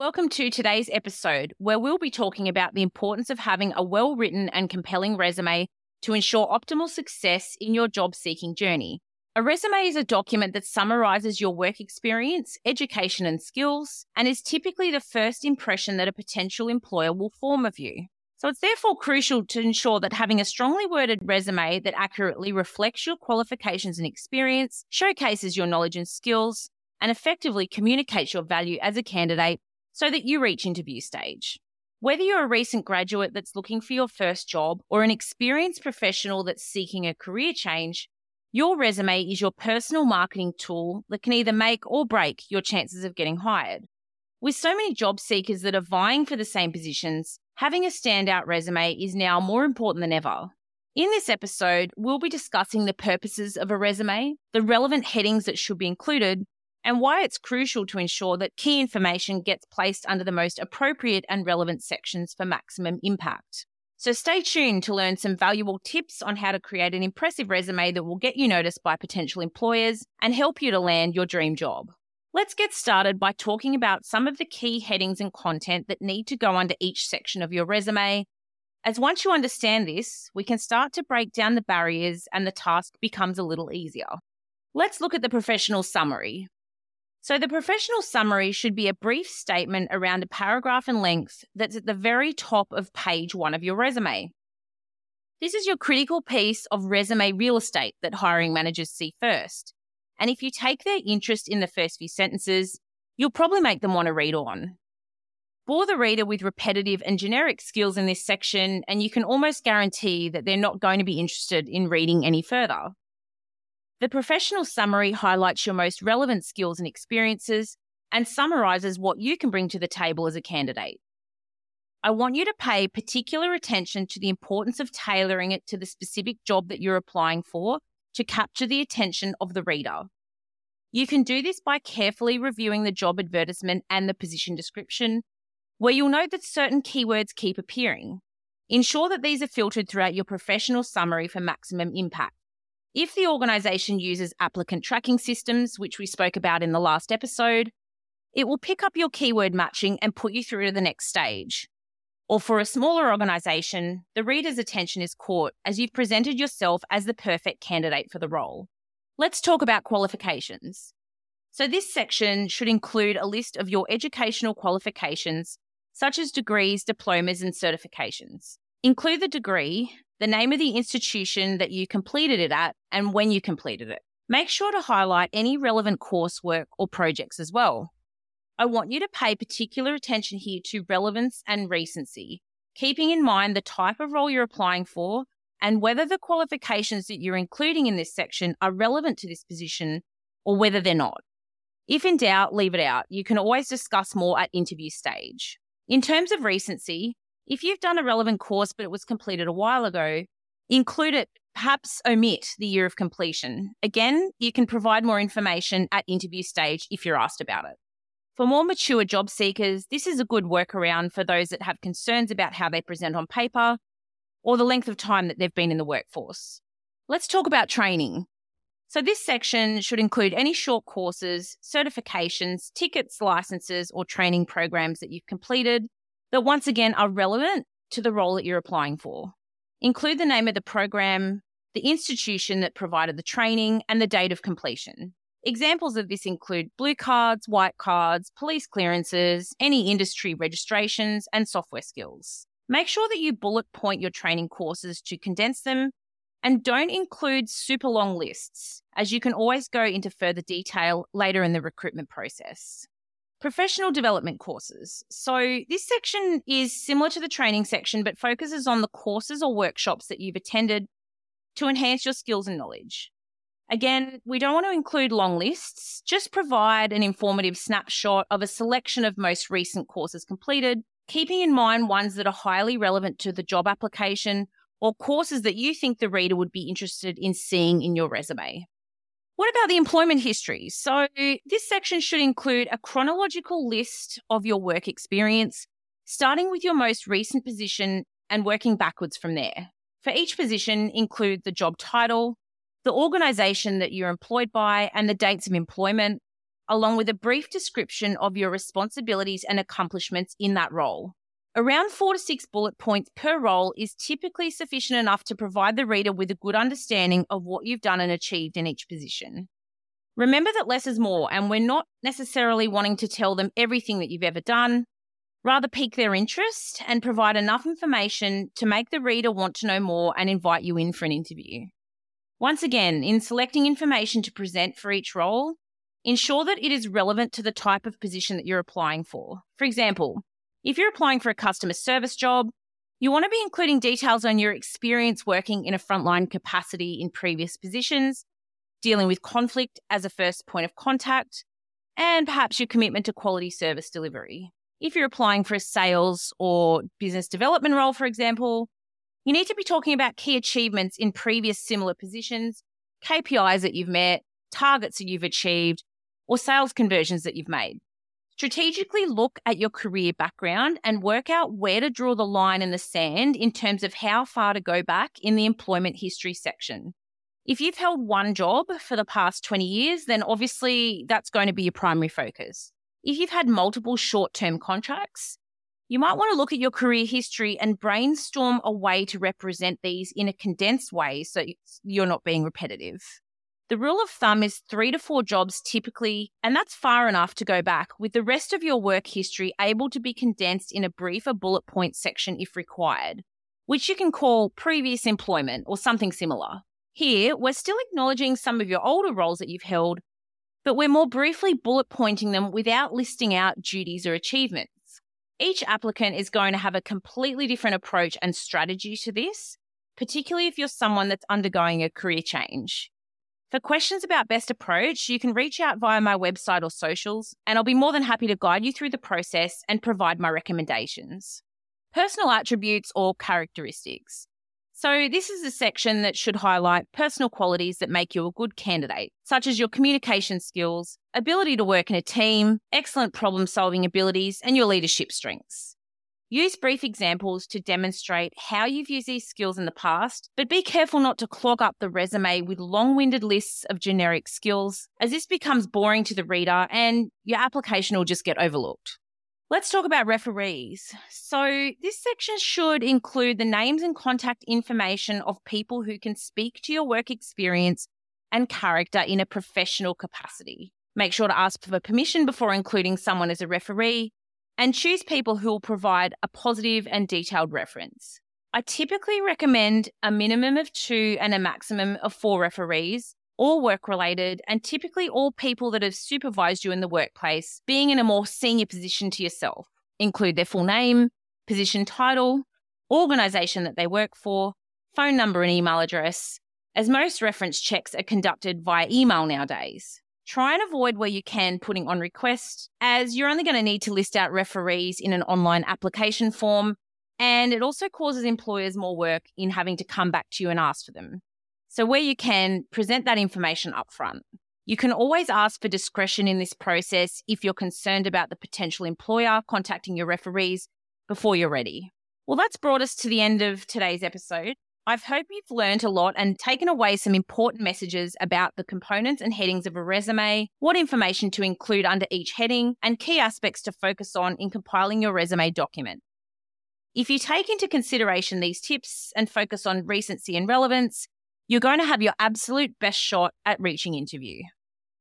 Welcome to today's episode, where we'll be talking about the importance of having a well written and compelling resume to ensure optimal success in your job seeking journey. A resume is a document that summarizes your work experience, education, and skills, and is typically the first impression that a potential employer will form of you. So it's therefore crucial to ensure that having a strongly worded resume that accurately reflects your qualifications and experience, showcases your knowledge and skills, and effectively communicates your value as a candidate so that you reach interview stage. Whether you're a recent graduate that's looking for your first job or an experienced professional that's seeking a career change, your resume is your personal marketing tool that can either make or break your chances of getting hired. With so many job seekers that are vying for the same positions, having a standout resume is now more important than ever. In this episode, we'll be discussing the purposes of a resume, the relevant headings that should be included, and why it's crucial to ensure that key information gets placed under the most appropriate and relevant sections for maximum impact. So stay tuned to learn some valuable tips on how to create an impressive resume that will get you noticed by potential employers and help you to land your dream job. Let's get started by talking about some of the key headings and content that need to go under each section of your resume. As once you understand this, we can start to break down the barriers and the task becomes a little easier. Let's look at the professional summary, so, the professional summary should be a brief statement around a paragraph in length that's at the very top of page one of your resume. This is your critical piece of resume real estate that hiring managers see first. And if you take their interest in the first few sentences, you'll probably make them want to read on. Bore the reader with repetitive and generic skills in this section, and you can almost guarantee that they're not going to be interested in reading any further. The professional summary highlights your most relevant skills and experiences and summarizes what you can bring to the table as a candidate. I want you to pay particular attention to the importance of tailoring it to the specific job that you're applying for to capture the attention of the reader. You can do this by carefully reviewing the job advertisement and the position description, where you'll note that certain keywords keep appearing. Ensure that these are filtered throughout your professional summary for maximum impact. If the organisation uses applicant tracking systems, which we spoke about in the last episode, it will pick up your keyword matching and put you through to the next stage. Or for a smaller organisation, the reader's attention is caught as you've presented yourself as the perfect candidate for the role. Let's talk about qualifications. So, this section should include a list of your educational qualifications, such as degrees, diplomas, and certifications. Include the degree, the name of the institution that you completed it at, and when you completed it. Make sure to highlight any relevant coursework or projects as well. I want you to pay particular attention here to relevance and recency, keeping in mind the type of role you're applying for and whether the qualifications that you're including in this section are relevant to this position or whether they're not. If in doubt, leave it out. You can always discuss more at interview stage. In terms of recency, if you've done a relevant course but it was completed a while ago, include it, perhaps omit the year of completion. Again, you can provide more information at interview stage if you're asked about it. For more mature job seekers, this is a good workaround for those that have concerns about how they present on paper or the length of time that they've been in the workforce. Let's talk about training. So, this section should include any short courses, certifications, tickets, licenses, or training programs that you've completed that once again are relevant to the role that you're applying for. Include the name of the program, the institution that provided the training, and the date of completion. Examples of this include blue cards, white cards, police clearances, any industry registrations, and software skills. Make sure that you bullet point your training courses to condense them and don't include super long lists, as you can always go into further detail later in the recruitment process. Professional development courses. So, this section is similar to the training section, but focuses on the courses or workshops that you've attended to enhance your skills and knowledge. Again, we don't want to include long lists, just provide an informative snapshot of a selection of most recent courses completed, keeping in mind ones that are highly relevant to the job application or courses that you think the reader would be interested in seeing in your resume. What about the employment history? So, this section should include a chronological list of your work experience, starting with your most recent position and working backwards from there. For each position, include the job title, the organization that you're employed by, and the dates of employment, along with a brief description of your responsibilities and accomplishments in that role. Around four to six bullet points per role is typically sufficient enough to provide the reader with a good understanding of what you've done and achieved in each position. Remember that less is more, and we're not necessarily wanting to tell them everything that you've ever done. Rather, pique their interest and provide enough information to make the reader want to know more and invite you in for an interview. Once again, in selecting information to present for each role, ensure that it is relevant to the type of position that you're applying for. For example, if you're applying for a customer service job, you want to be including details on your experience working in a frontline capacity in previous positions, dealing with conflict as a first point of contact, and perhaps your commitment to quality service delivery. If you're applying for a sales or business development role, for example, you need to be talking about key achievements in previous similar positions, KPIs that you've met, targets that you've achieved, or sales conversions that you've made. Strategically look at your career background and work out where to draw the line in the sand in terms of how far to go back in the employment history section. If you've held one job for the past 20 years, then obviously that's going to be your primary focus. If you've had multiple short term contracts, you might want to look at your career history and brainstorm a way to represent these in a condensed way so you're not being repetitive. The rule of thumb is three to four jobs typically, and that's far enough to go back, with the rest of your work history able to be condensed in a briefer bullet point section if required, which you can call previous employment or something similar. Here, we're still acknowledging some of your older roles that you've held, but we're more briefly bullet pointing them without listing out duties or achievements. Each applicant is going to have a completely different approach and strategy to this, particularly if you're someone that's undergoing a career change. For questions about best approach, you can reach out via my website or socials, and I'll be more than happy to guide you through the process and provide my recommendations. Personal attributes or characteristics. So, this is a section that should highlight personal qualities that make you a good candidate, such as your communication skills, ability to work in a team, excellent problem solving abilities, and your leadership strengths. Use brief examples to demonstrate how you've used these skills in the past, but be careful not to clog up the resume with long winded lists of generic skills, as this becomes boring to the reader and your application will just get overlooked. Let's talk about referees. So, this section should include the names and contact information of people who can speak to your work experience and character in a professional capacity. Make sure to ask for permission before including someone as a referee and choose people who will provide a positive and detailed reference. I typically recommend a minimum of two and a maximum of four referees, all work related, and typically all people that have supervised you in the workplace being in a more senior position to yourself. Include their full name, position title, organisation that they work for, phone number and email address, as most reference checks are conducted via email nowadays. Try and avoid where you can putting on request, as you're only going to need to list out referees in an online application form, and it also causes employers more work in having to come back to you and ask for them. So, where you can, present that information upfront. You can always ask for discretion in this process if you're concerned about the potential employer contacting your referees before you're ready. Well, that's brought us to the end of today's episode. I hope you've learned a lot and taken away some important messages about the components and headings of a resume, what information to include under each heading, and key aspects to focus on in compiling your resume document. If you take into consideration these tips and focus on recency and relevance, you're going to have your absolute best shot at reaching interview.